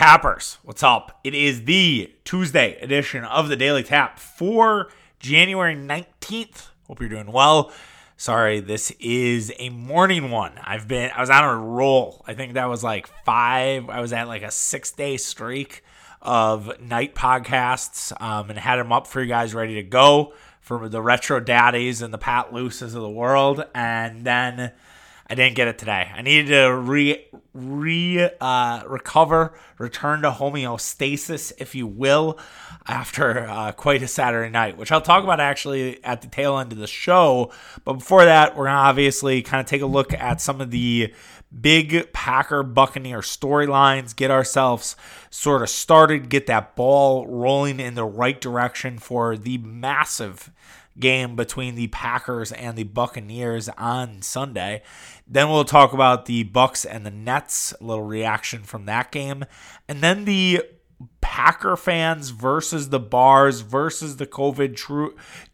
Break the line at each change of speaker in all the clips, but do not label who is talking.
Tappers, what's up? It is the Tuesday edition of the Daily Tap for January 19th. Hope you're doing well. Sorry, this is a morning one. I've been, I was on a roll. I think that was like five, I was at like a six day streak of night podcasts um, and had them up for you guys ready to go for the retro daddies and the Pat Luces of the world. And then I didn't get it today. I needed to re re uh, recover, return to homeostasis, if you will, after uh, quite a Saturday night, which I'll talk about actually at the tail end of the show. But before that, we're gonna obviously kind of take a look at some of the big Packer Buccaneer storylines, get ourselves sort of started, get that ball rolling in the right direction for the massive game between the Packers and the Buccaneers on Sunday. Then we'll talk about the Bucks and the Nets, a little reaction from that game. And then the Packer fans versus the bars versus the COVID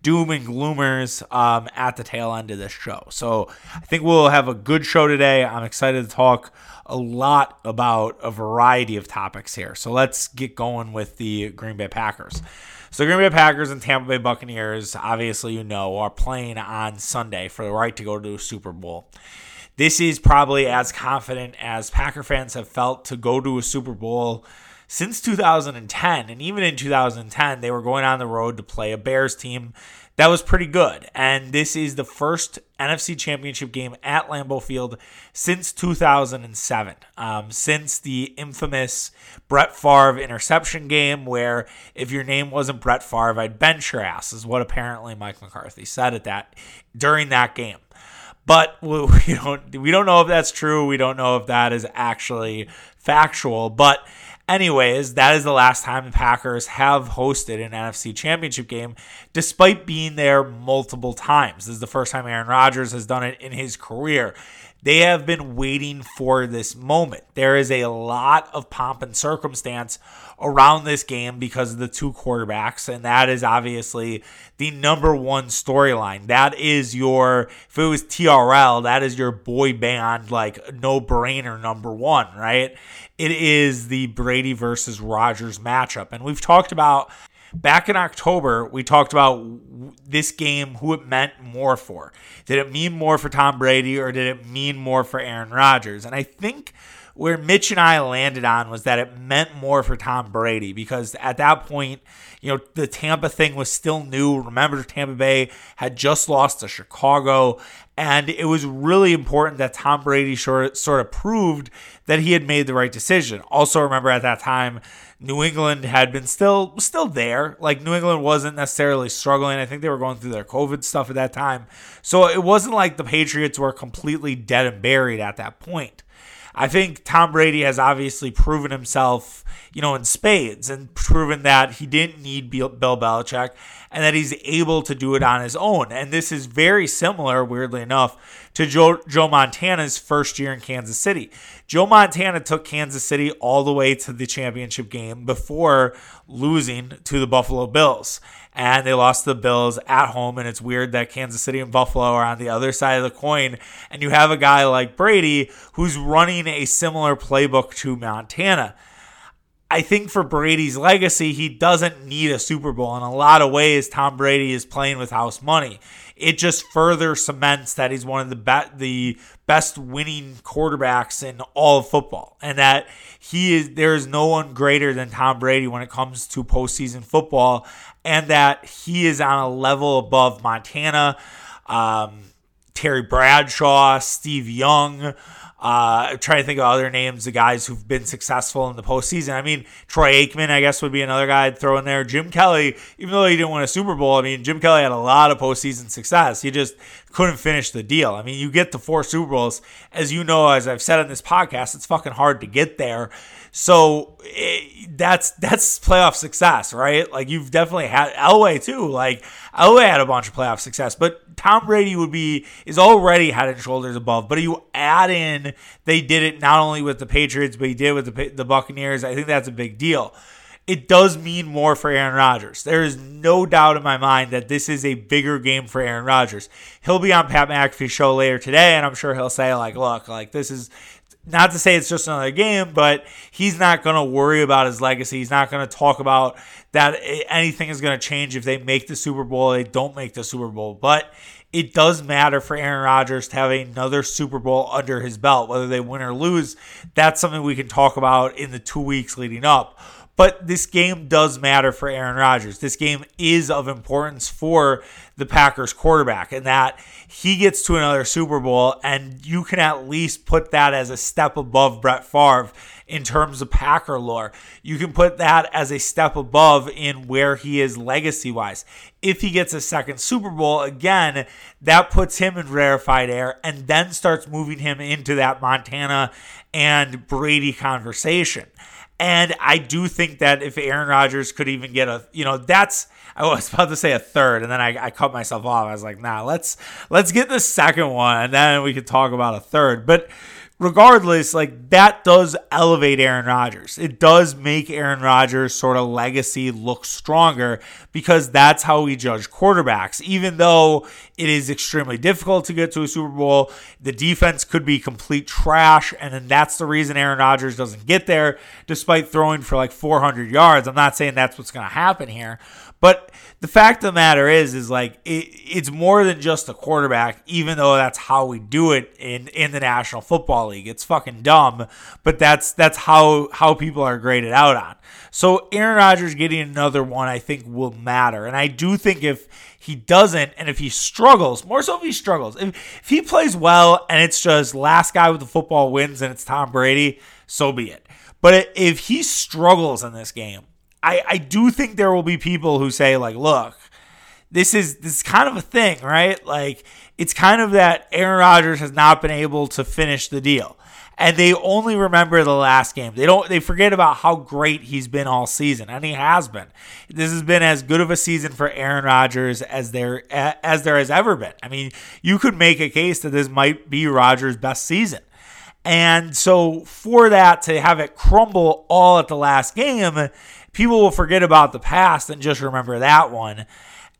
doom and gloomers um, at the tail end of this show. So I think we'll have a good show today. I'm excited to talk a lot about a variety of topics here. So let's get going with the Green Bay Packers. So Green Bay Packers and Tampa Bay Buccaneers, obviously you know, are playing on Sunday for the right to go to a Super Bowl. This is probably as confident as Packer fans have felt to go to a Super Bowl since 2010. And even in 2010, they were going on the road to play a Bears team that was pretty good. And this is the first NFC Championship game at Lambeau Field since 2007, um, since the infamous Brett Favre interception game, where if your name wasn't Brett Favre, I'd bench your ass, is what apparently Mike McCarthy said at that during that game. But we don't we don't know if that's true. We don't know if that is actually factual. But Anyways, that is the last time the Packers have hosted an NFC championship game, despite being there multiple times. This is the first time Aaron Rodgers has done it in his career. They have been waiting for this moment. There is a lot of pomp and circumstance around this game because of the two quarterbacks, and that is obviously the number one storyline. That is your, if it was TRL, that is your boy band, like no brainer number one, right? It is the Brady versus Rodgers matchup. And we've talked about back in October, we talked about this game, who it meant more for. Did it mean more for Tom Brady or did it mean more for Aaron Rodgers? And I think where Mitch and I landed on was that it meant more for Tom Brady because at that point, you know, the Tampa thing was still new. Remember, Tampa Bay had just lost to Chicago, and it was really important that Tom Brady sort of proved that he had made the right decision. Also, remember at that time, New England had been still still there. Like New England wasn't necessarily struggling. I think they were going through their COVID stuff at that time. So it wasn't like the Patriots were completely dead and buried at that point. I think Tom Brady has obviously proven himself, you know, in spades and proven that he didn't need Bill Belichick and that he's able to do it on his own. And this is very similar, weirdly enough, to Joe, Joe Montana's first year in Kansas City. Joe Montana took Kansas City all the way to the championship game before losing to the Buffalo Bills and they lost the Bills at home. And it's weird that Kansas City and Buffalo are on the other side of the coin. And you have a guy like Brady who's running a similar playbook to Montana. I think for Brady's legacy, he doesn't need a Super Bowl. In a lot of ways, Tom Brady is playing with house money. It just further cements that he's one of the be- the best winning quarterbacks in all of football, and that he is there is no one greater than Tom Brady when it comes to postseason football, and that he is on a level above Montana, um, Terry Bradshaw, Steve Young. Uh, I'm trying to think of other names the guys who've been successful in the postseason. I mean, Troy Aikman, I guess, would be another guy I'd throw in there. Jim Kelly, even though he didn't win a Super Bowl, I mean, Jim Kelly had a lot of postseason success. He just couldn't finish the deal. I mean, you get to four Super Bowls, as you know, as I've said on this podcast, it's fucking hard to get there. So it, that's that's playoff success, right? Like you've definitely had Elway too. Like Elway had a bunch of playoff success, but Tom Brady would be is already head and shoulders above. But you add in, they did it not only with the Patriots, but he did with the the Buccaneers. I think that's a big deal it does mean more for Aaron Rodgers. There is no doubt in my mind that this is a bigger game for Aaron Rodgers. He'll be on Pat McAfee's show later today, and I'm sure he'll say, like, look, like this is not to say it's just another game, but he's not going to worry about his legacy. He's not going to talk about that anything is going to change if they make the Super Bowl, they don't make the Super Bowl. But it does matter for Aaron Rodgers to have another Super Bowl under his belt, whether they win or lose. That's something we can talk about in the two weeks leading up. But this game does matter for Aaron Rodgers. This game is of importance for the Packers quarterback, and that he gets to another Super Bowl, and you can at least put that as a step above Brett Favre in terms of Packer lore. You can put that as a step above in where he is legacy wise. If he gets a second Super Bowl, again, that puts him in rarefied air and then starts moving him into that Montana and Brady conversation. And I do think that if Aaron Rodgers could even get a, you know, that's I was about to say a third, and then I, I cut myself off. I was like, nah, let's let's get the second one, and then we could talk about a third. But regardless, like that does elevate Aaron Rodgers. It does make Aaron Rodgers' sort of legacy look stronger because that's how we judge quarterbacks. Even though it is extremely difficult to get to a Super Bowl, the defense could be complete trash, and then that's the reason Aaron Rodgers doesn't get there despite throwing for like 400 yards. I'm not saying that's what's going to happen here, but the fact of the matter is, is like it, it's more than just a quarterback. Even though that's how we do it in in the National Football League, it's fucking dumb, but that's that's how how people are graded out on. So Aaron Rodgers getting another one, I think, will matter, and I do think if he doesn't, and if he struggles, more so if he struggles, if, if he plays well and it's just last guy with the football wins and it's Tom Brady, so be it. But if he struggles in this game, I, I do think there will be people who say, like, look, this is this is kind of a thing, right? Like it's kind of that Aaron Rodgers has not been able to finish the deal. And they only remember the last game. They don't they forget about how great he's been all season. And he has been. This has been as good of a season for Aaron Rodgers as there as there has ever been. I mean, you could make a case that this might be Rodgers' best season. And so for that to have it crumble all at the last game people will forget about the past and just remember that one.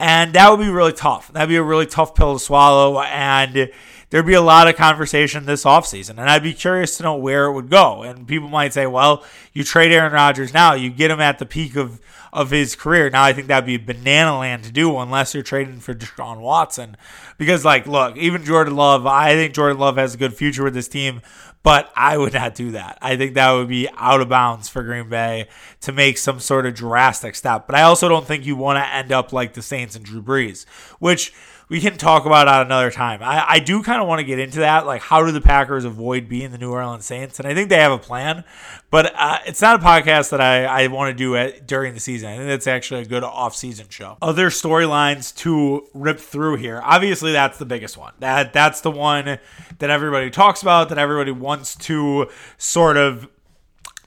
And that would be really tough. That'd be a really tough pill to swallow. And there'd be a lot of conversation this offseason. And I'd be curious to know where it would go. And people might say, well, you trade Aaron Rodgers now, you get him at the peak of, of his career. Now, I think that'd be banana land to do unless you're trading for Deshaun Watson. Because, like, look, even Jordan Love, I think Jordan Love has a good future with this team but I would not do that. I think that would be out of bounds for Green Bay to make some sort of drastic step. But I also don't think you want to end up like the Saints and Drew Brees, which we can talk about at another time. I, I do kind of want to get into that. Like, how do the Packers avoid being the New Orleans Saints? And I think they have a plan, but uh, it's not a podcast that I, I want to do it during the season. I think that's actually a good off-season show. Other storylines to rip through here. Obviously, that's the biggest one. That that's the one that everybody talks about. That everybody wants to sort of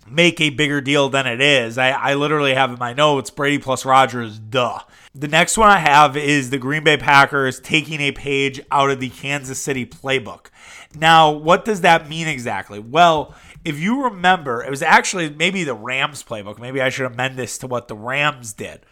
make a bigger deal than it is. I, I literally have in my notes Brady plus Rodgers, duh. The next one I have is the Green Bay Packers taking a page out of the Kansas City playbook. Now, what does that mean exactly? Well, if you remember, it was actually maybe the Rams playbook. Maybe I should amend this to what the Rams did.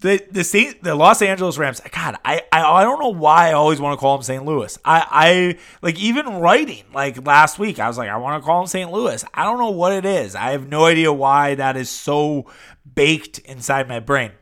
The the Saint, the Los Angeles Rams. God, I, I I don't know why I always want to call them St. Louis. I I like even writing like last week. I was like I want to call them St. Louis. I don't know what it is. I have no idea why that is so baked inside my brain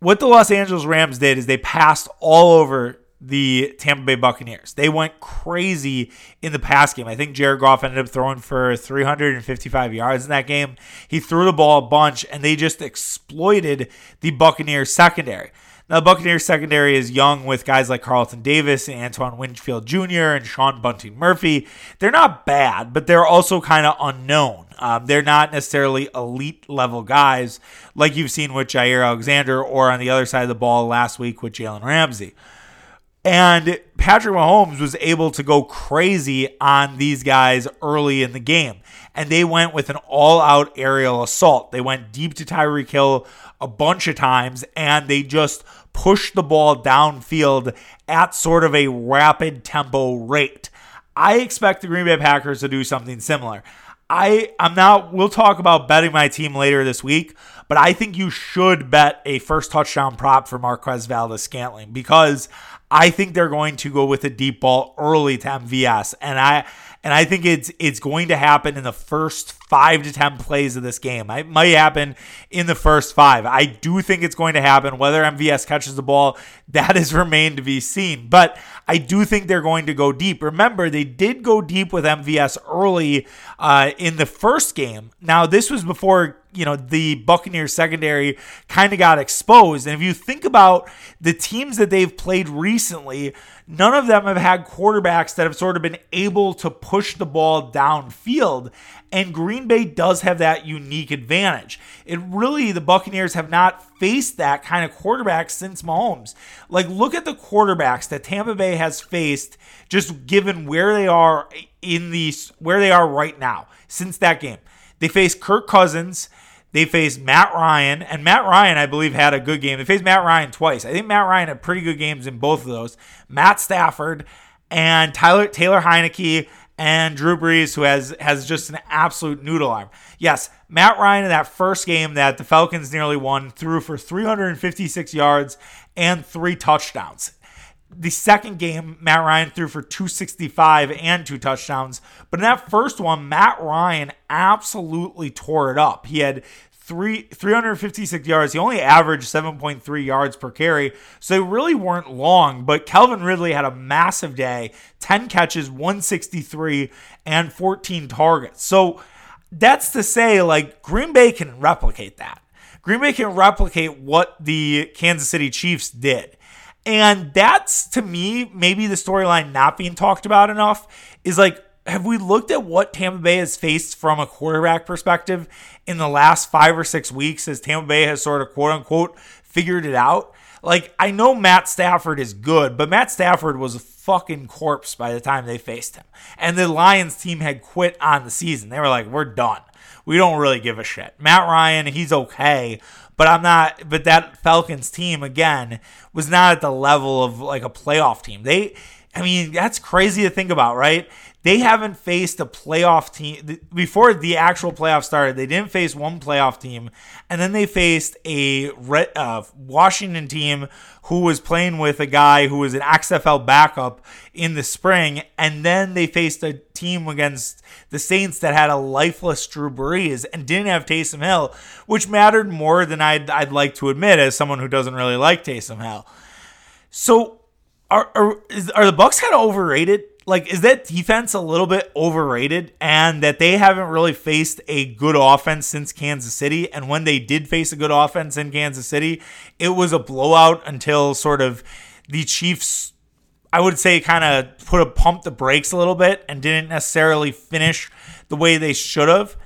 what the Los Angeles Rams did is they passed all over the Tampa Bay Buccaneers. They went crazy in the pass game. I think Jared Goff ended up throwing for 355 yards in that game. He threw the ball a bunch, and they just exploited the Buccaneers secondary. Now, the Buccaneers secondary is young with guys like Carlton Davis and Antoine Winfield Jr. and Sean Bunting Murphy. They're not bad, but they're also kind of unknown. Um, they're not necessarily elite level guys like you've seen with Jaire Alexander or on the other side of the ball last week with Jalen Ramsey. And Patrick Mahomes was able to go crazy on these guys early in the game. And they went with an all out aerial assault. They went deep to Tyreek Hill a bunch of times and they just pushed the ball downfield at sort of a rapid tempo rate. I expect the Green Bay Packers to do something similar. I I'm not we'll talk about betting my team later this week, but I think you should bet a first touchdown prop for Marquez Valdes-Scantling because I think they're going to go with a deep ball early to MVS and I and I think it's it's going to happen in the first five to ten plays of this game. It might happen in the first five. I do think it's going to happen. Whether MVS catches the ball, that has remained to be seen. But I do think they're going to go deep. Remember, they did go deep with MVS early uh, in the first game. Now, this was before you know the Buccaneers secondary kind of got exposed. And if you think about the teams that they've played recently, none of them have had quarterbacks that have sort of been able to push the ball downfield. And Green Bay does have that unique advantage. It really, the Buccaneers have not faced that kind of quarterback since Mahomes. Like, look at the quarterbacks that Tampa Bay has faced, just given where they are in the where they are right now since that game. They faced Kirk Cousins. They faced Matt Ryan, and Matt Ryan, I believe, had a good game. They faced Matt Ryan twice. I think Matt Ryan had pretty good games in both of those. Matt Stafford and Tyler Taylor Heinicke and Drew Brees, who has has just an absolute noodle arm. Yes, Matt Ryan in that first game that the Falcons nearly won threw for 356 yards and three touchdowns. The second game, Matt Ryan threw for 265 and two touchdowns. But in that first one, Matt Ryan absolutely tore it up. He had three 356 yards. He only averaged 7.3 yards per carry, so they really weren't long. But Calvin Ridley had a massive day: 10 catches, 163, and 14 targets. So that's to say, like Green Bay can replicate that. Green Bay can replicate what the Kansas City Chiefs did. And that's to me maybe the storyline not being talked about enough is like have we looked at what Tampa Bay has faced from a quarterback perspective in the last five or six weeks as Tampa Bay has sort of quote unquote figured it out? Like, I know Matt Stafford is good, but Matt Stafford was a fucking corpse by the time they faced him. And the Lions team had quit on the season. They were like, we're done. We don't really give a shit. Matt Ryan, he's okay, but I'm not. But that Falcons team, again, was not at the level of like a playoff team. They, I mean, that's crazy to think about, right? They haven't faced a playoff team before the actual playoff started. They didn't face one playoff team, and then they faced a uh, Washington team who was playing with a guy who was an XFL backup in the spring, and then they faced a team against the Saints that had a lifeless Drew Brees and didn't have Taysom Hill, which mattered more than I'd, I'd like to admit as someone who doesn't really like Taysom Hill. So, are are, is, are the Bucks kind of overrated? Like is that defense a little bit overrated and that they haven't really faced a good offense since Kansas City? And when they did face a good offense in Kansas City it was a blowout until sort of the Chiefs I would say kind of put a pump the brakes a little bit and didn't necessarily finish the way they should have.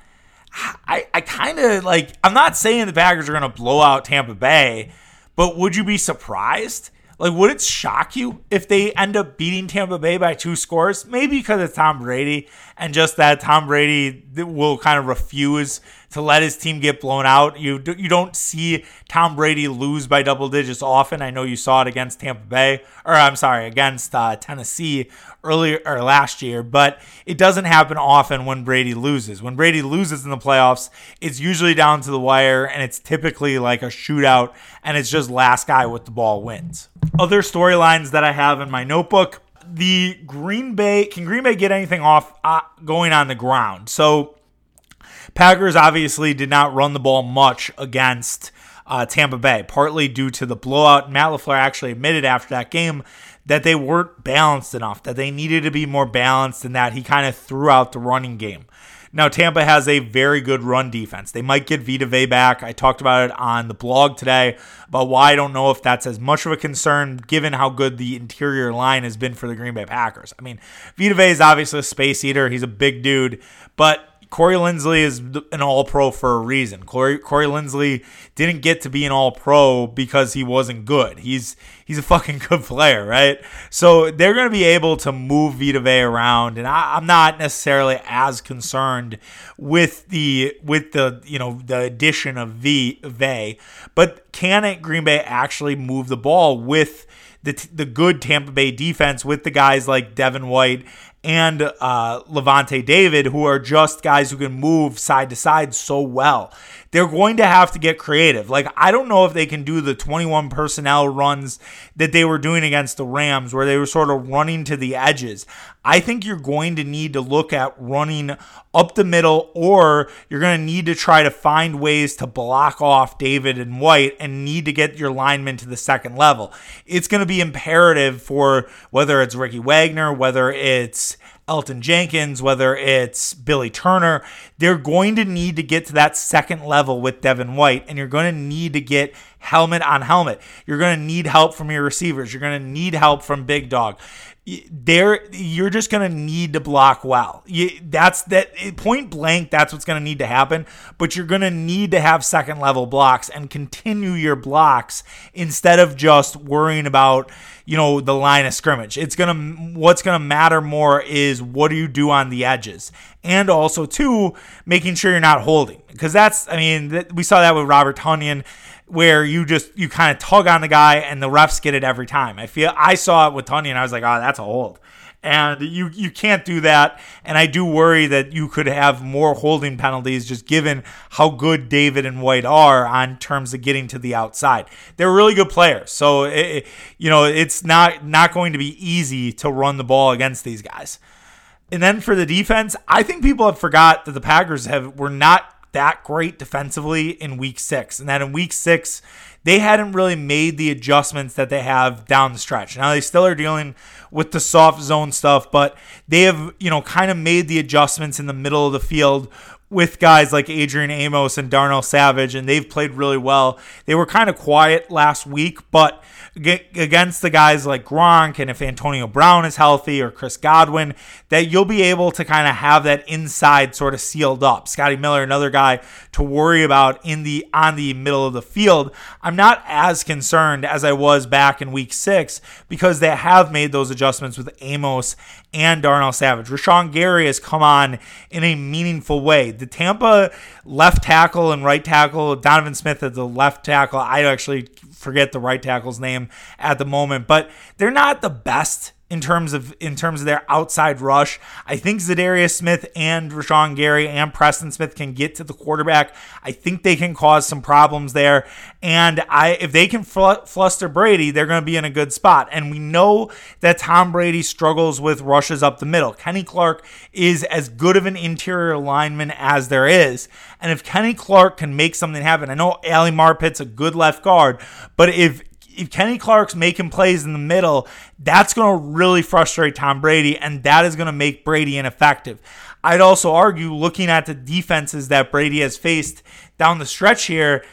I, I kind of like I'm not saying the Packers are going to blow out Tampa Bay but would you be surprised like, would it shock you if they end up beating Tampa Bay by two scores? Maybe because it's Tom Brady and just that Tom Brady will kind of refuse to let his team get blown out. You you don't see Tom Brady lose by double digits often. I know you saw it against Tampa Bay, or I'm sorry, against uh, Tennessee earlier or last year, but it doesn't happen often when Brady loses. When Brady loses in the playoffs, it's usually down to the wire, and it's typically like a shootout, and it's just last guy with the ball wins. Other storylines that I have in my notebook the Green Bay can Green Bay get anything off uh, going on the ground? So Packers obviously did not run the ball much against uh, Tampa Bay, partly due to the blowout. Matt LaFleur actually admitted after that game that they weren't balanced enough, that they needed to be more balanced, and that he kind of threw out the running game. Now, Tampa has a very good run defense. They might get Vita Vea back. I talked about it on the blog today about why I don't know if that's as much of a concern given how good the interior line has been for the Green Bay Packers. I mean, Vita Vea is obviously a space eater. He's a big dude, but Corey Linsley is an all pro for a reason. Corey, Corey Linsley didn't get to be an all pro because he wasn't good. He's he's a fucking good player, right? So they're going to be able to move Vita Vea around, and I, am not necessarily as concerned with the with the you know the addition of V Vea, but can it Green Bay actually move the ball with the, the good Tampa Bay defense with the guys like Devin White and uh, Lavonte David, who are just guys who can move side to side so well. They're going to have to get creative. Like, I don't know if they can do the 21 personnel runs that they were doing against the Rams, where they were sort of running to the edges. I think you're going to need to look at running up the middle, or you're going to need to try to find ways to block off David and White and need to get your linemen to the second level. It's going to be imperative for whether it's Ricky Wagner, whether it's Elgton Jenkins, whether it's Billy Turner, they're going to need to get to that second level with Devin White, and you're going to need to get helmet on helmet. You're going to need help from your receivers. You're going to need help from Big Dog there you're just going to need to block well. You, that's that point blank. That's what's going to need to happen. But you're going to need to have second level blocks and continue your blocks instead of just worrying about you know the line of scrimmage. It's gonna what's gonna matter more is what do you do on the edges, and also too making sure you're not holding because that's I mean we saw that with Robert Tonyan where you just you kind of tug on the guy and the refs get it every time. I feel I saw it with and I was like, oh, that's a hold. And you you can't do that. And I do worry that you could have more holding penalties just given how good David and White are on terms of getting to the outside. They're really good players. So it, you know, it's not not going to be easy to run the ball against these guys. And then for the defense, I think people have forgot that the Packers have were not that great defensively in week six. And that in week six, they hadn't really made the adjustments that they have down the stretch. Now they still are dealing with the soft zone stuff, but they have, you know, kind of made the adjustments in the middle of the field with guys like Adrian Amos and Darnell Savage, and they've played really well. They were kind of quiet last week, but against the guys like Gronk and if Antonio Brown is healthy or Chris Godwin, that you'll be able to kind of have that inside sort of sealed up. Scotty Miller, another guy to worry about in the on the middle of the field. I'm not as concerned as I was back in week six because they have made those adjustments with Amos and Darnell Savage. Rashan Gary has come on in a meaningful way. The Tampa left tackle and right tackle, Donovan Smith at the left tackle. I actually forget the right tackle's name at the moment, but they're not the best in terms of in terms of their outside rush. I think Za'Darius Smith and Rashan Gary and Preston Smith can get to the quarterback. I think they can cause some problems there. And I if they can fl- fluster Brady, they're going to be in a good spot. And we know that Tom Brady struggles with rushes up the middle. Kenny Clark is as good of an interior lineman as there is. And if Kenny Clark can make something happen, I know Ali Marpet's a good left guard, but if if Kenny Clark's making plays in the middle, that's going to really frustrate Tom Brady, and that is going to make Brady ineffective. I'd also argue, looking at the defenses that Brady has faced down the stretch here,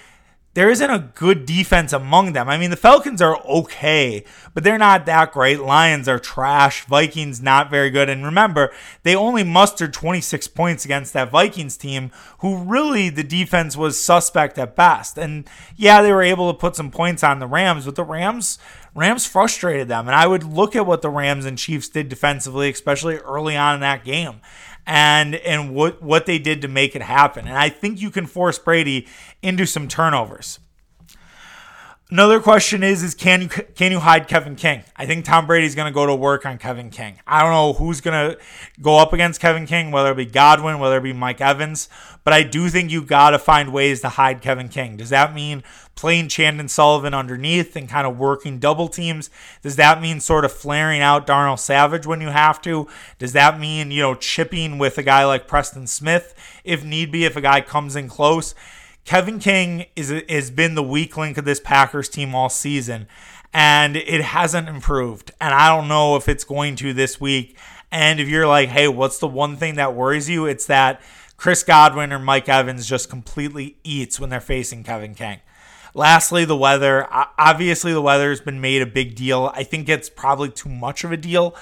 there isn't a good defense among them. I mean, the Falcons are okay, but they're not that great. Lions are trash. Vikings not very good. And remember, they only mustered 26 points against that Vikings team, who really the defense was suspect at best. And yeah, they were able to put some points on the Rams, but the Rams Rams frustrated them. And I would look at what the Rams and Chiefs did defensively, especially early on in that game and and what what they did to make it happen. And I think you can force Brady into some turnovers. Another question is is can you can you hide Kevin King? I think Tom Brady's going to go to work on Kevin King. I don't know who's going to go up against Kevin King, whether it be Godwin, whether it be Mike Evans, but I do think you got to find ways to hide Kevin King. Does that mean playing Chandon Sullivan underneath and kind of working double teams? Does that mean sort of flaring out Darnell Savage when you have to? Does that mean, you know, chipping with a guy like Preston Smith if need be if a guy comes in close? Kevin King is has been the weak link of this Packers team all season, and it hasn't improved. And I don't know if it's going to this week. And if you're like, hey, what's the one thing that worries you? It's that Chris Godwin or Mike Evans just completely eats when they're facing Kevin King. Lastly, the weather. Obviously, the weather has been made a big deal. I think it's probably too much of a deal,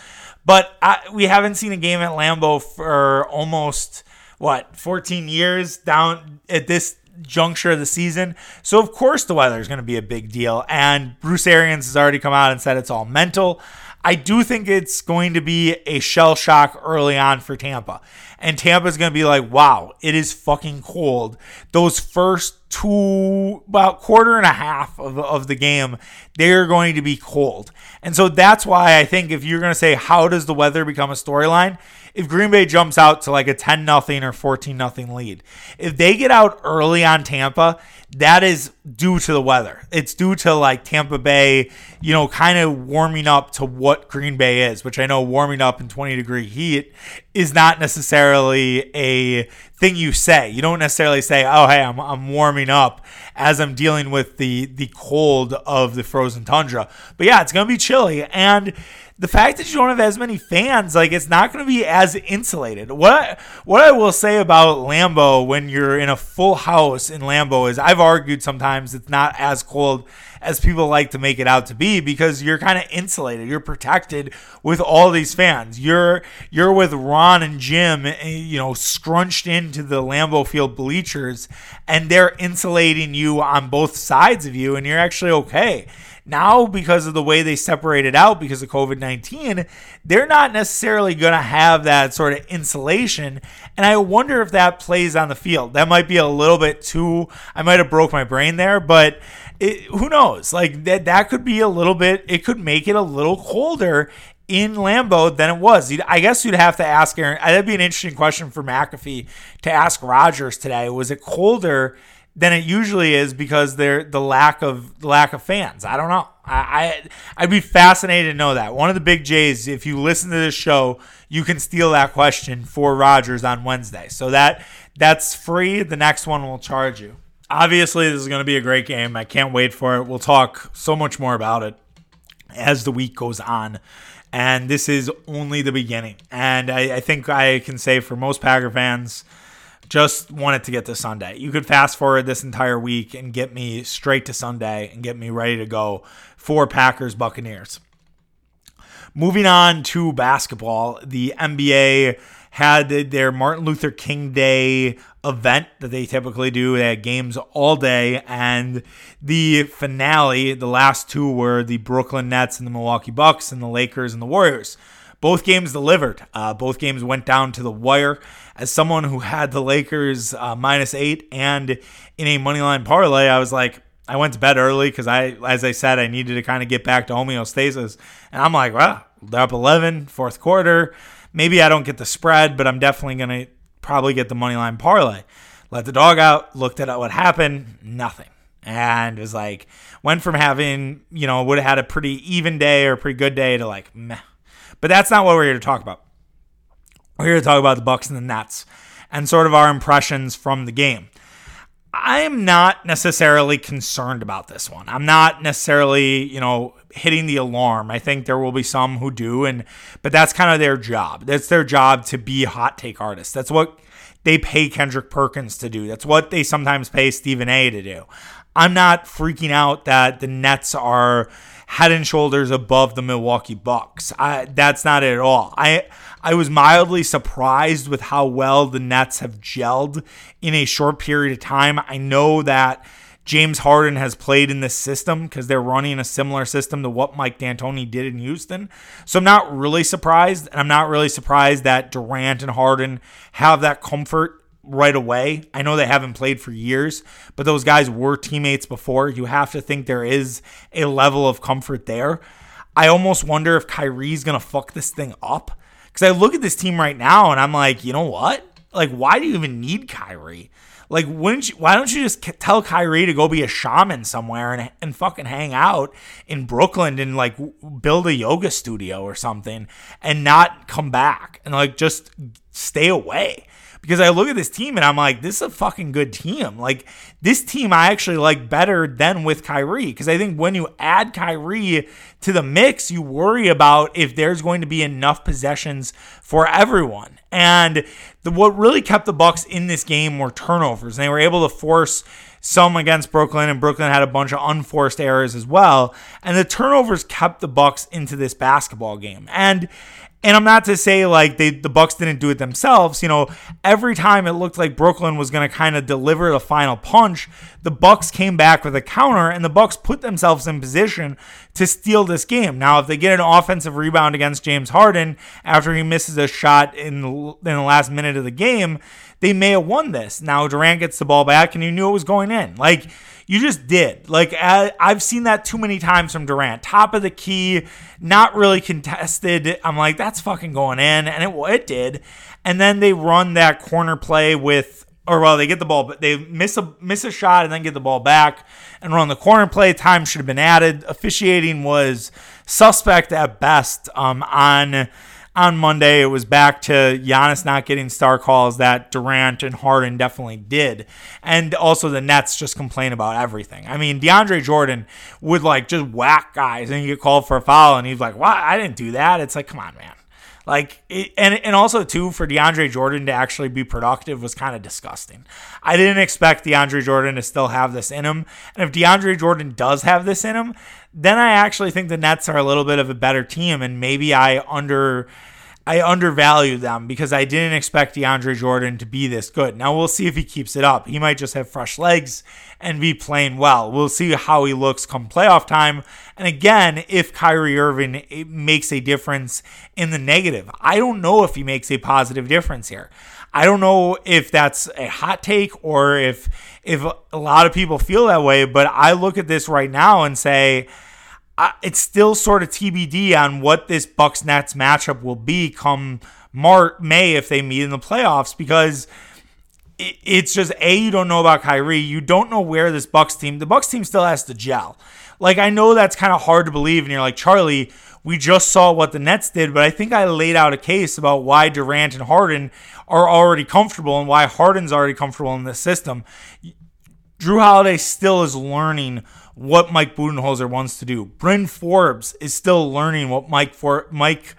but I, we haven't seen a game at Lambeau for almost what 14 years down at this juncture of the season. So of course the weather is going to be a big deal. And Bruce Arians has already come out and said it's all mental. I do think it's going to be a shell shock early on for Tampa. and Tampa's going to be like, wow, it is fucking cold. Those first two, about quarter and a half of, of the game, they're going to be cold. And so that's why I think if you're going to say, how does the weather become a storyline? If Green Bay jumps out to like a 10 nothing or 14 nothing lead, if they get out early on Tampa, that is due to the weather. It's due to like Tampa Bay, you know, kind of warming up to what Green Bay is, which I know warming up in 20 degree heat is not necessarily a thing you say. You don't necessarily say, "Oh, hey, I'm, I'm warming up as I'm dealing with the the cold of the frozen tundra." But yeah, it's to be chilly and the fact that you don't have as many fans, like it's not going to be as insulated. What what I will say about Lambeau when you're in a full house in Lambeau is I've argued sometimes it's not as cold as people like to make it out to be because you're kind of insulated. You're protected with all these fans. You're you're with Ron and Jim, eh, you know, scrunched into the Lambeau Field bleachers, and they're insulating you on both sides of you, and you're actually okay. Now, because of the way they separated out because of COVID 19, they're not necessarily going to have that sort of insulation. And I wonder if that plays on the field. That might be a little bit too, I might have broke my brain there, but it, who knows? Like that, that could be a little bit, it could make it a little colder in Lambeau than it was. I guess you'd have to ask Aaron. That'd be an interesting question for McAfee to ask Rodgers today. Was it colder than it usually is because they're the lack of lack of fans. I don't know. I, I would be fascinated to know that. One of the big J's, if you listen to this show, you can steal that question for Rodgers on Wednesday. So that that's free. The next one will charge you. Obviously, this is going to be a great game. I can't wait for it. We'll talk so much more about it as the week goes on. And this is only the beginning. And I, I think I can say for most Packer fans, just wanted to get to Sunday. You could fast forward this entire week and get me straight to Sunday and get me ready to go for Packers Buccaneers. Moving on to basketball, the NBA had their Martin Luther King Day event that they typically do. They had games all day, and the finale, the last two were the Brooklyn Nets and the Milwaukee Bucks, and the Lakers and the Warriors. Both games delivered. Uh, both games went down to the wire. As someone who had the Lakers uh, minus eight and in a money line parlay, I was like, I went to bed early because I, as I said, I needed to kind of get back to homeostasis. And I'm like, well, they're up 11, fourth quarter. Maybe I don't get the spread, but I'm definitely going to probably get the money line parlay. Let the dog out, looked at what happened, nothing. And it was like, went from having, you know, would have had a pretty even day or a pretty good day to like, meh. But that's not what we're here to talk about. We're here to talk about the Bucks and the Nets and sort of our impressions from the game. I am not necessarily concerned about this one. I'm not necessarily, you know, hitting the alarm. I think there will be some who do and but that's kind of their job. That's their job to be hot take artists. That's what they pay Kendrick Perkins to do. That's what they sometimes pay Stephen A to do. I'm not freaking out that the Nets are head and shoulders above the Milwaukee Bucks. I, that's not it at all. I I was mildly surprised with how well the Nets have gelled in a short period of time. I know that James Harden has played in this system because they're running a similar system to what Mike D'Antoni did in Houston. So I'm not really surprised, and I'm not really surprised that Durant and Harden have that comfort right away. I know they haven't played for years, but those guys were teammates before. You have to think there is a level of comfort there. I almost wonder if Kyrie's going to fuck this thing up. Because I look at this team right now and I'm like, you know what? Like, why do you even need Kyrie? Like, wouldn't you, why don't you just tell Kyrie to go be a shaman somewhere and, and fucking hang out in Brooklyn and like build a yoga studio or something and not come back and like just stay away? Because I look at this team and I'm like, this is a fucking good team. Like this team, I actually like better than with Kyrie because I think when you add Kyrie to the mix, you worry about if there's going to be enough possessions for everyone. And the, what really kept the Bucks in this game were turnovers. And they were able to force some against Brooklyn, and Brooklyn had a bunch of unforced errors as well. And the turnovers kept the Bucks into this basketball game. And And I'm not to say like they the Bucks didn't do it themselves. You know, every time it looked like Brooklyn was going to kind of deliver the final punch, the Bucks came back with a counter, and the Bucks put themselves in position to steal this game. Now, if they get an offensive rebound against James Harden after he misses a shot in the, in the last minute of the game, they may have won this. Now Durant gets the ball back, and you knew it was going in. Like you just did. Like I've seen that too many times from Durant. Top of the key, not really contested. I'm like, that's fucking going in, and it it did. And then they run that corner play with, or well, they get the ball, but they miss a miss a shot and then get the ball back and run the corner play. Time should have been added. Officiating was suspect at best um, on on Monday, it was back to Giannis not getting star calls that Durant and Harden definitely did. And also the Nets just complain about everything. I mean, DeAndre Jordan would like just whack guys and get called for a foul and he's like, "What? I didn't do that." It's like, "Come on, man." Like, it, and and also too for DeAndre Jordan to actually be productive was kind of disgusting. I didn't expect DeAndre Jordan to still have this in him, and if DeAndre Jordan does have this in him, then I actually think the Nets are a little bit of a better team, and maybe I under I undervalue them because I didn't expect DeAndre Jordan to be this good. Now we'll see if he keeps it up. He might just have fresh legs and be playing well. We'll see how he looks come playoff time. And again, if Kyrie Irving makes a difference in the negative, I don't know if he makes a positive difference here. I don't know if that's a hot take or if if a lot of people feel that way, but I look at this right now and say it's still sort of TBD on what this Bucks Nets matchup will be come March May if they meet in the playoffs because it's just a you don't know about Kyrie, you don't know where this Bucks team. The Bucks team still has to gel. Like I know that's kind of hard to believe, and you're like Charlie. We just saw what the Nets did, but I think I laid out a case about why Durant and Harden are already comfortable and why Harden's already comfortable in this system. Jrue Holiday still is learning what Mike Budenholzer wants to do. Bryn Forbes is still learning what Mike for Mike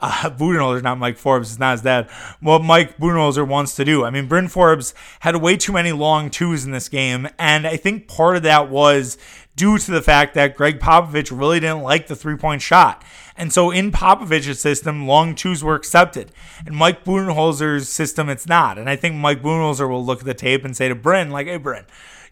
uh, Budenholzer, not Mike Forbes, it's not his dad. What Mike Budenholzer wants to do. I mean, Bryn Forbes had way too many long twos in this game, and I think part of that was due to the fact that Gregg Popovich really didn't like the three point shot. And so in Popovich's system, long twos were accepted. In Mike Budenholzer's system, it's not. And I think Mike Budenholzer will look at the tape and say to Bryn, like, hey, Bryn,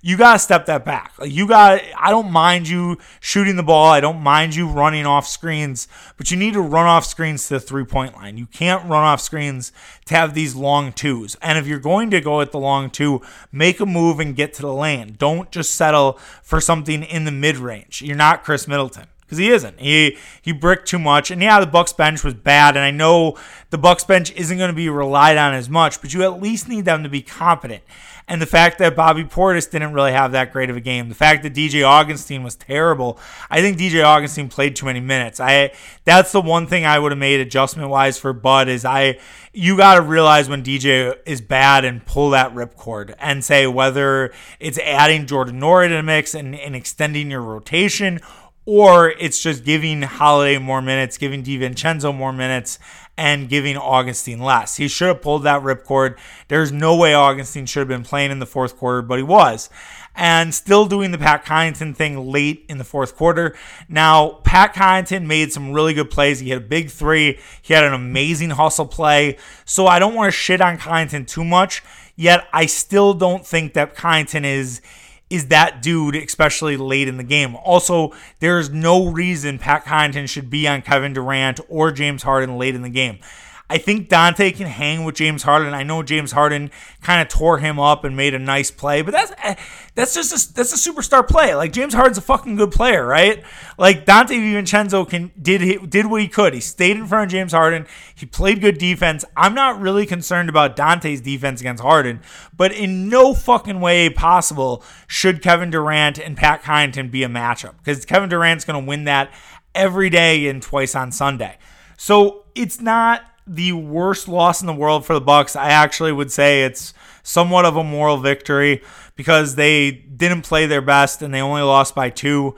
you got to step that back. Like you got I don't mind you shooting the ball. I don't mind you running off screens, but you need to run off screens to the three-point line. You can't run off screens to have these long twos. And if you're going to go at the long two, make a move and get to the lane. Don't just settle for something in the mid-range. You're not Khris Middleton because he isn't. He he bricked too much, and yeah, the Bucks bench was bad, and I know the Bucks bench isn't going to be relied on as much, but you at least need them to be competent. And the fact that Bobby Portis didn't really have that great of a game, the fact that DJ Augustin was terrible. I think DJ Augustin played too many minutes. I that's the one thing I would have made adjustment wise for Bud is I you got to realize when DJ is bad and pull that ripcord and say whether it's adding Jordan Nwora to the mix and, and extending your rotation or it's just giving Holiday more minutes, giving DiVincenzo more minutes, and giving Augustin less. He should have pulled that ripcord. There's no way Augustin should have been playing in the fourth quarter, but he was. And still doing the Pat Connaughton thing late in the fourth quarter. Now, Pat Connaughton made some really good plays. He had a big three. He had an amazing hustle play. So I don't want to shit on Connaughton too much. Yet I still don't think that Connaughton is is that dude, especially late in the game. Also, there's no reason Pat Connaughton should be on Kevin Durant or James Harden late in the game. I think Donte can hang with James Harden. I know James Harden kind of tore him up and made a nice play, but that's eh, that's just a, that's a superstar play. Like James Harden's a fucking good player, right? Like Donte Vincenzo can did did what he could. He stayed in front of James Harden. He played good defense. I'm not really concerned about Donte's defense against Harden, but in no fucking way possible should Kevin Durant and Pat Connaughton be a matchup because Kevin Durant's going to win that every day and twice on Sunday. So it's not the worst loss in the world for the Bucks. I actually would say it's somewhat of a moral victory because they didn't play their best and they only lost by two.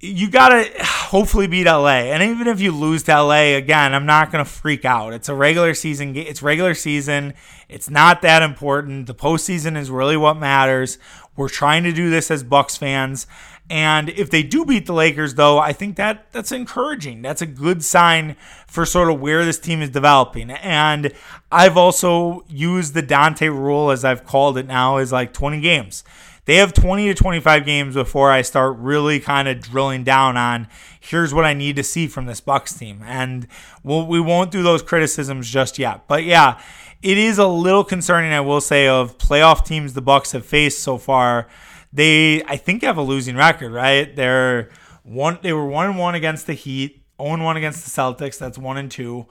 You got to hopefully beat LA. And even if you lose to LA, again, I'm not to freak out. It's a regular season. It's regular season. It's not that important. The postseason is really what matters. We're trying to do this as Bucks fans. And if they do beat the Lakers, though, I think that that's encouraging. That's a good sign for sort of where this team is developing. And I've also used the Donte rule, as I've called it now, is like 20 games. They have 20 to 25 games before I start really kind of drilling down on here's what I need to see from this Bucks team. And we'll, we won't do those criticisms just yet. But yeah, it is a little concerning, I will say, of playoff teams the Bucks have faced so far they I think have a losing record, right? They're one they were one and one against the Heat, 0 and one against the Celtics. That's one and two.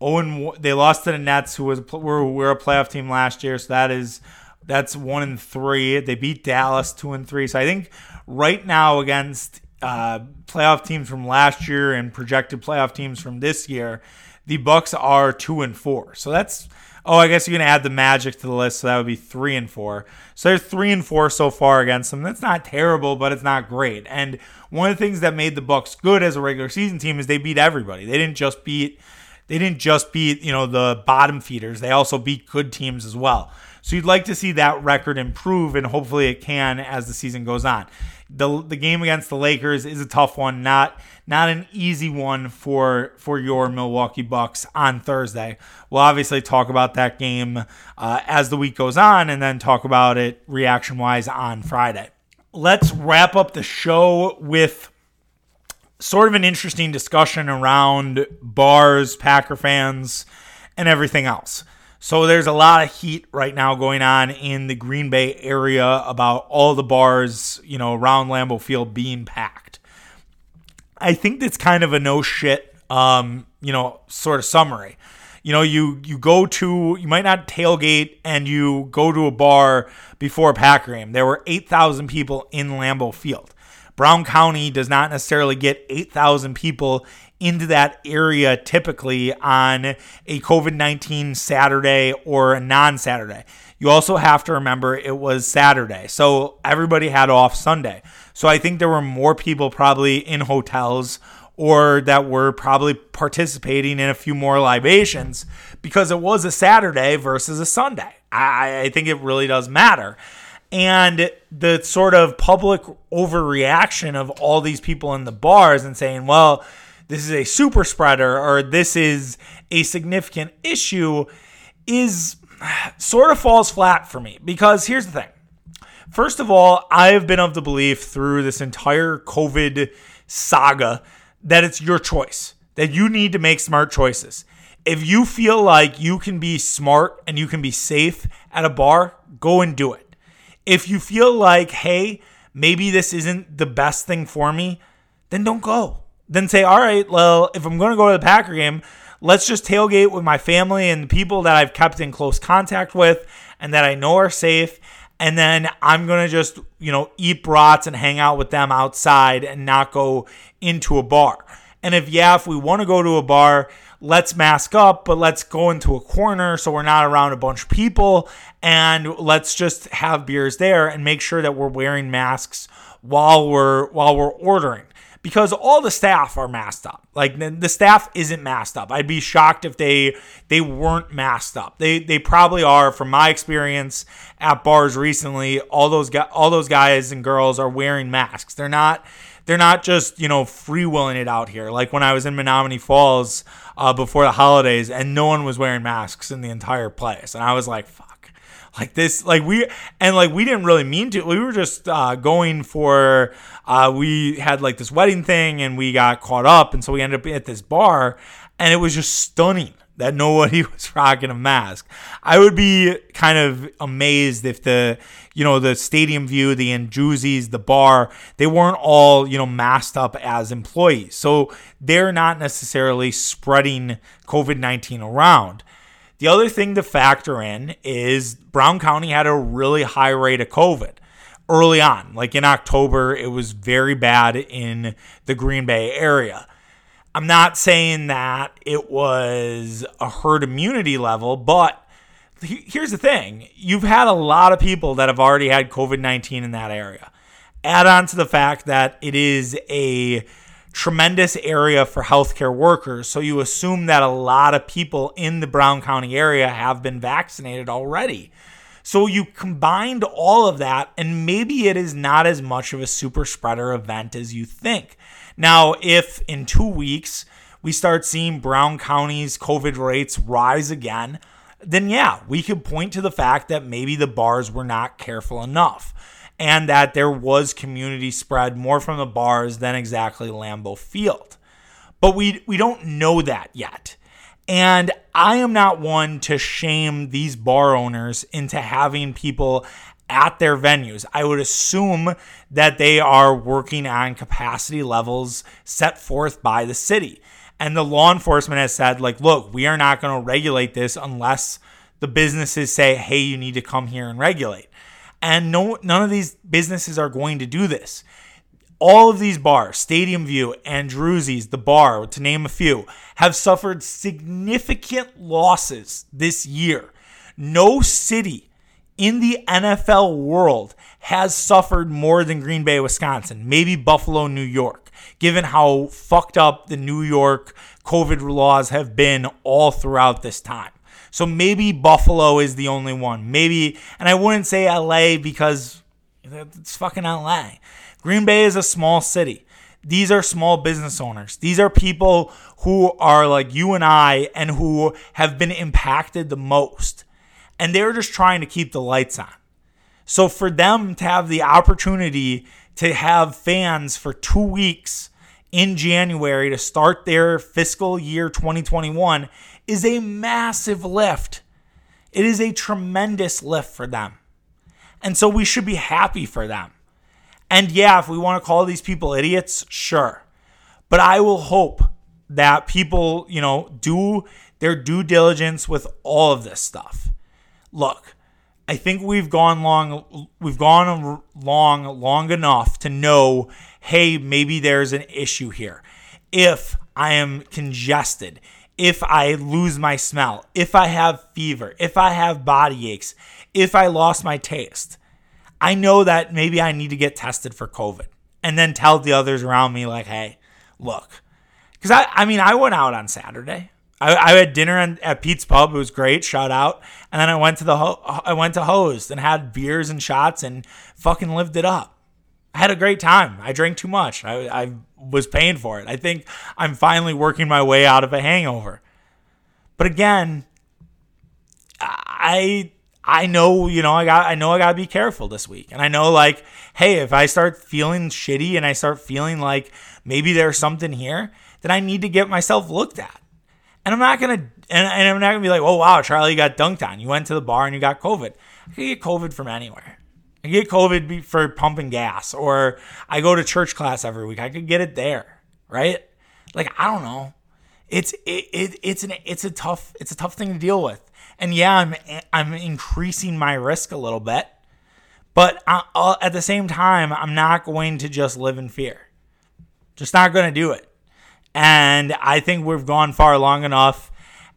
Oh, and they lost to the Nets, who was were, were a playoff team last year. So that is that's one and three. They beat Dallas two and three. So I think right now against uh, playoff teams from last year and projected playoff teams from this year, the Bucks are two and four. So that's Oh, I guess you can add the Magic to the list, so that would be three and four. So there's three and four so far against them. That's not terrible, but it's not great. And one of the things that made the Bucks good as a regular season team is they beat everybody. They didn't just beat they didn't just beat, you know, the bottom feeders. They also beat good teams as well. So you'd like to see that record improve, and hopefully it can as the season goes on. The the game against the Lakers is a tough one, not not an easy one for for your Milwaukee Bucks on Thursday. We'll obviously talk about that game uh, as the week goes on, and then talk about it reaction wise on Friday. Let's wrap up the show with sort of an interesting discussion around bars, Packer fans, and everything else. So there's a lot of heat right now going on in the Green Bay area about all the bars, you know, around Lambeau Field being packed. I think that's kind of a no shit, um, you know, sort of summary. You know, you you go to you might not tailgate and you go to a bar before a Packer game. There were eight thousand people in Lambeau Field. Brown County does not necessarily get 8,000 people into that area typically on a COVID 19 Saturday or a non Saturday. You also have to remember it was Saturday. So everybody had off Sunday. So I think there were more people probably in hotels or that were probably participating in a few more libations because it was a Saturday versus a Sunday. I, I think it really does matter. And the sort of public overreaction of all these people in the bars and saying, well, this is a super spreader or this is a significant issue is sort of falls flat for me because here's the thing. First of all, I've been of the belief through this entire COVID saga that it's your choice, that you need to make smart choices. If you feel like you can be smart and you can be safe at a bar, go and do it. If you feel like, hey, maybe this isn't the best thing for me, then don't go then say, all right, well, if I'm going to go to the Packer game, let's just tailgate with my family and the people that I've kept in close contact with and that I know are safe. And then I'm going to just, you know, eat brats and hang out with them outside and not go into a bar. And if, yeah, if we want to go to a bar, let's mask up, but let's go into a corner so we're not around a bunch of people and let's just have beers there and make sure that we're wearing masks while we're while we're ordering because all the staff are masked up. Like the staff isn't masked up. I'd be shocked if they they weren't masked up. They they probably are. From my experience at bars recently, all those guys, all those guys and girls are wearing masks. They're not they're not just you know freewheeling it out here. Like when I was in Menomonee Falls uh, before the holidays, and no one was wearing masks in the entire place, and I was like, like this like we and like we didn't really mean to we were just uh, going for uh, we had like this wedding thing and we got caught up and so we ended up at this bar and it was just stunning that nobody was rocking a mask. I would be kind of amazed if the you know the stadium view the Anduzzi's, the bar they weren't all you know masked up as employees. So they're not necessarily spreading covid-19 around the other thing to factor in is Brown County had a really high rate of COVID early on. Like in October, it was very bad in the Green Bay area. I'm not saying that it was a herd immunity level, but here's the thing you've had a lot of people that have already had COVID 19 in that area. Add on to the fact that it is a tremendous area for healthcare workers. So you assume that a lot of people in the Brown County area have been vaccinated already. So you combined all of that, and maybe it is not as much of a super spreader event as you think. Now, if in two weeks we start seeing Brown County's COVID rates rise again, then yeah, we could point to the fact that maybe the bars were not careful enough and that there was community spread more from the bars than exactly Lambeau Field. But we we don't know that yet. And I am not one to shame these bar owners into having people at their venues. I would assume that they are working on capacity levels set forth by the city. And the law enforcement has said, like, look, we are not going to regulate this unless the businesses say, hey, you need to come here and regulate. And no, none of these businesses are going to do this. All of these bars, Stadium View, Anduzzi's, The Bar, to name a few, have suffered significant losses this year. No city in the NFL world has suffered more than Green Bay, Wisconsin, maybe Buffalo, New York, given how fucked up the New York COVID laws have been all throughout this time. So maybe Buffalo is the only one. Maybe, and I wouldn't say LA because it's fucking LA. Green Bay is a small city. These are small business owners. These are people who are like you and I and who have been impacted the most. And they're just trying to keep the lights on. So for them to have the opportunity to have fans for two weeks in January to start their fiscal year 2021 is a massive lift. It is a tremendous lift for them. And so we should be happy for them. And yeah, if we want to call these people idiots, sure. But I will hope that people, you know, do their due diligence with all of this stuff. Look, I think we've gone long we've gone long long enough to know, hey, maybe there's an issue here. If I am congested, if I lose my smell, if I have fever, if I have body aches, if I lost my taste, I know that maybe I need to get tested for COVID and then tell the others around me, like, hey, look. Because I, I mean, I went out on Saturday. I, I had dinner at Pete's Pub. It was great. Shout out. And then I went to the ho- I went to Host and had beers and shots and fucking lived it up. I had a great time. I drank too much. I, I was paying for it. I think I'm finally working my way out of a hangover. But again, I I know, you know, I got I know I got to be careful this week. And I know like, hey, if I start feeling shitty and I start feeling like maybe there's something here, then I need to get myself looked at. And I'm not going to and, and I'm not going to be like, "Oh wow, Charlie, you got dunked on. You went to the bar and you got COVID." I could get COVID from anywhere. I get COVID for pumping gas or I go to church class every week. I could get it there, right? Like I don't know. It's it, it it's an it's a tough it's a tough thing to deal with. And yeah, I'm I'm increasing my risk a little bit, but I, uh, at the same time, I'm not going to just live in fear. Just not going to do it. And I think we've gone far long enough.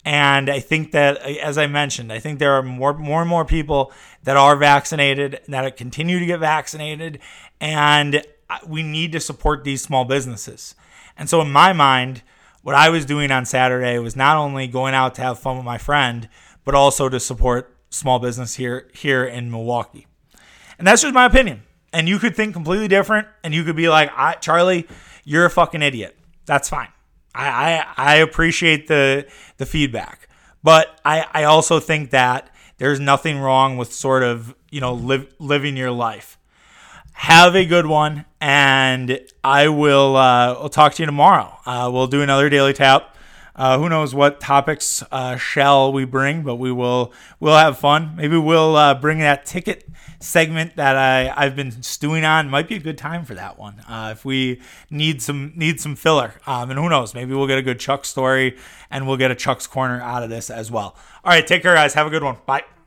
And I think that, as I mentioned, I think there are more, more and more people that are vaccinated, that continue to get vaccinated, and uh, we need to support these small businesses. And so, in my mind, what I was doing on Saturday was not only going out to have fun with my friend, but also to support small business here here in Milwaukee. And that's just my opinion. And you could think completely different, and you could be like, Charlie, you're a fucking idiot. That's fine. I, I, I appreciate the the feedback, but I, I also think that there's nothing wrong with sort of you know living your life. Have a good one, and I will. Uh, I'll talk to you tomorrow. Uh, we'll do another daily tap. Uh, who knows what topics uh, shall we bring, but we will we'll have fun. Maybe we'll uh, bring that ticket segment that I, I've been stewing on. Might be a good time for that one. Uh, if we need some need some filler, um, and who knows, maybe we'll get a good Chuck story and we'll get a Chuck's corner out of this as well. All right, take care, guys. Have a good one. Bye.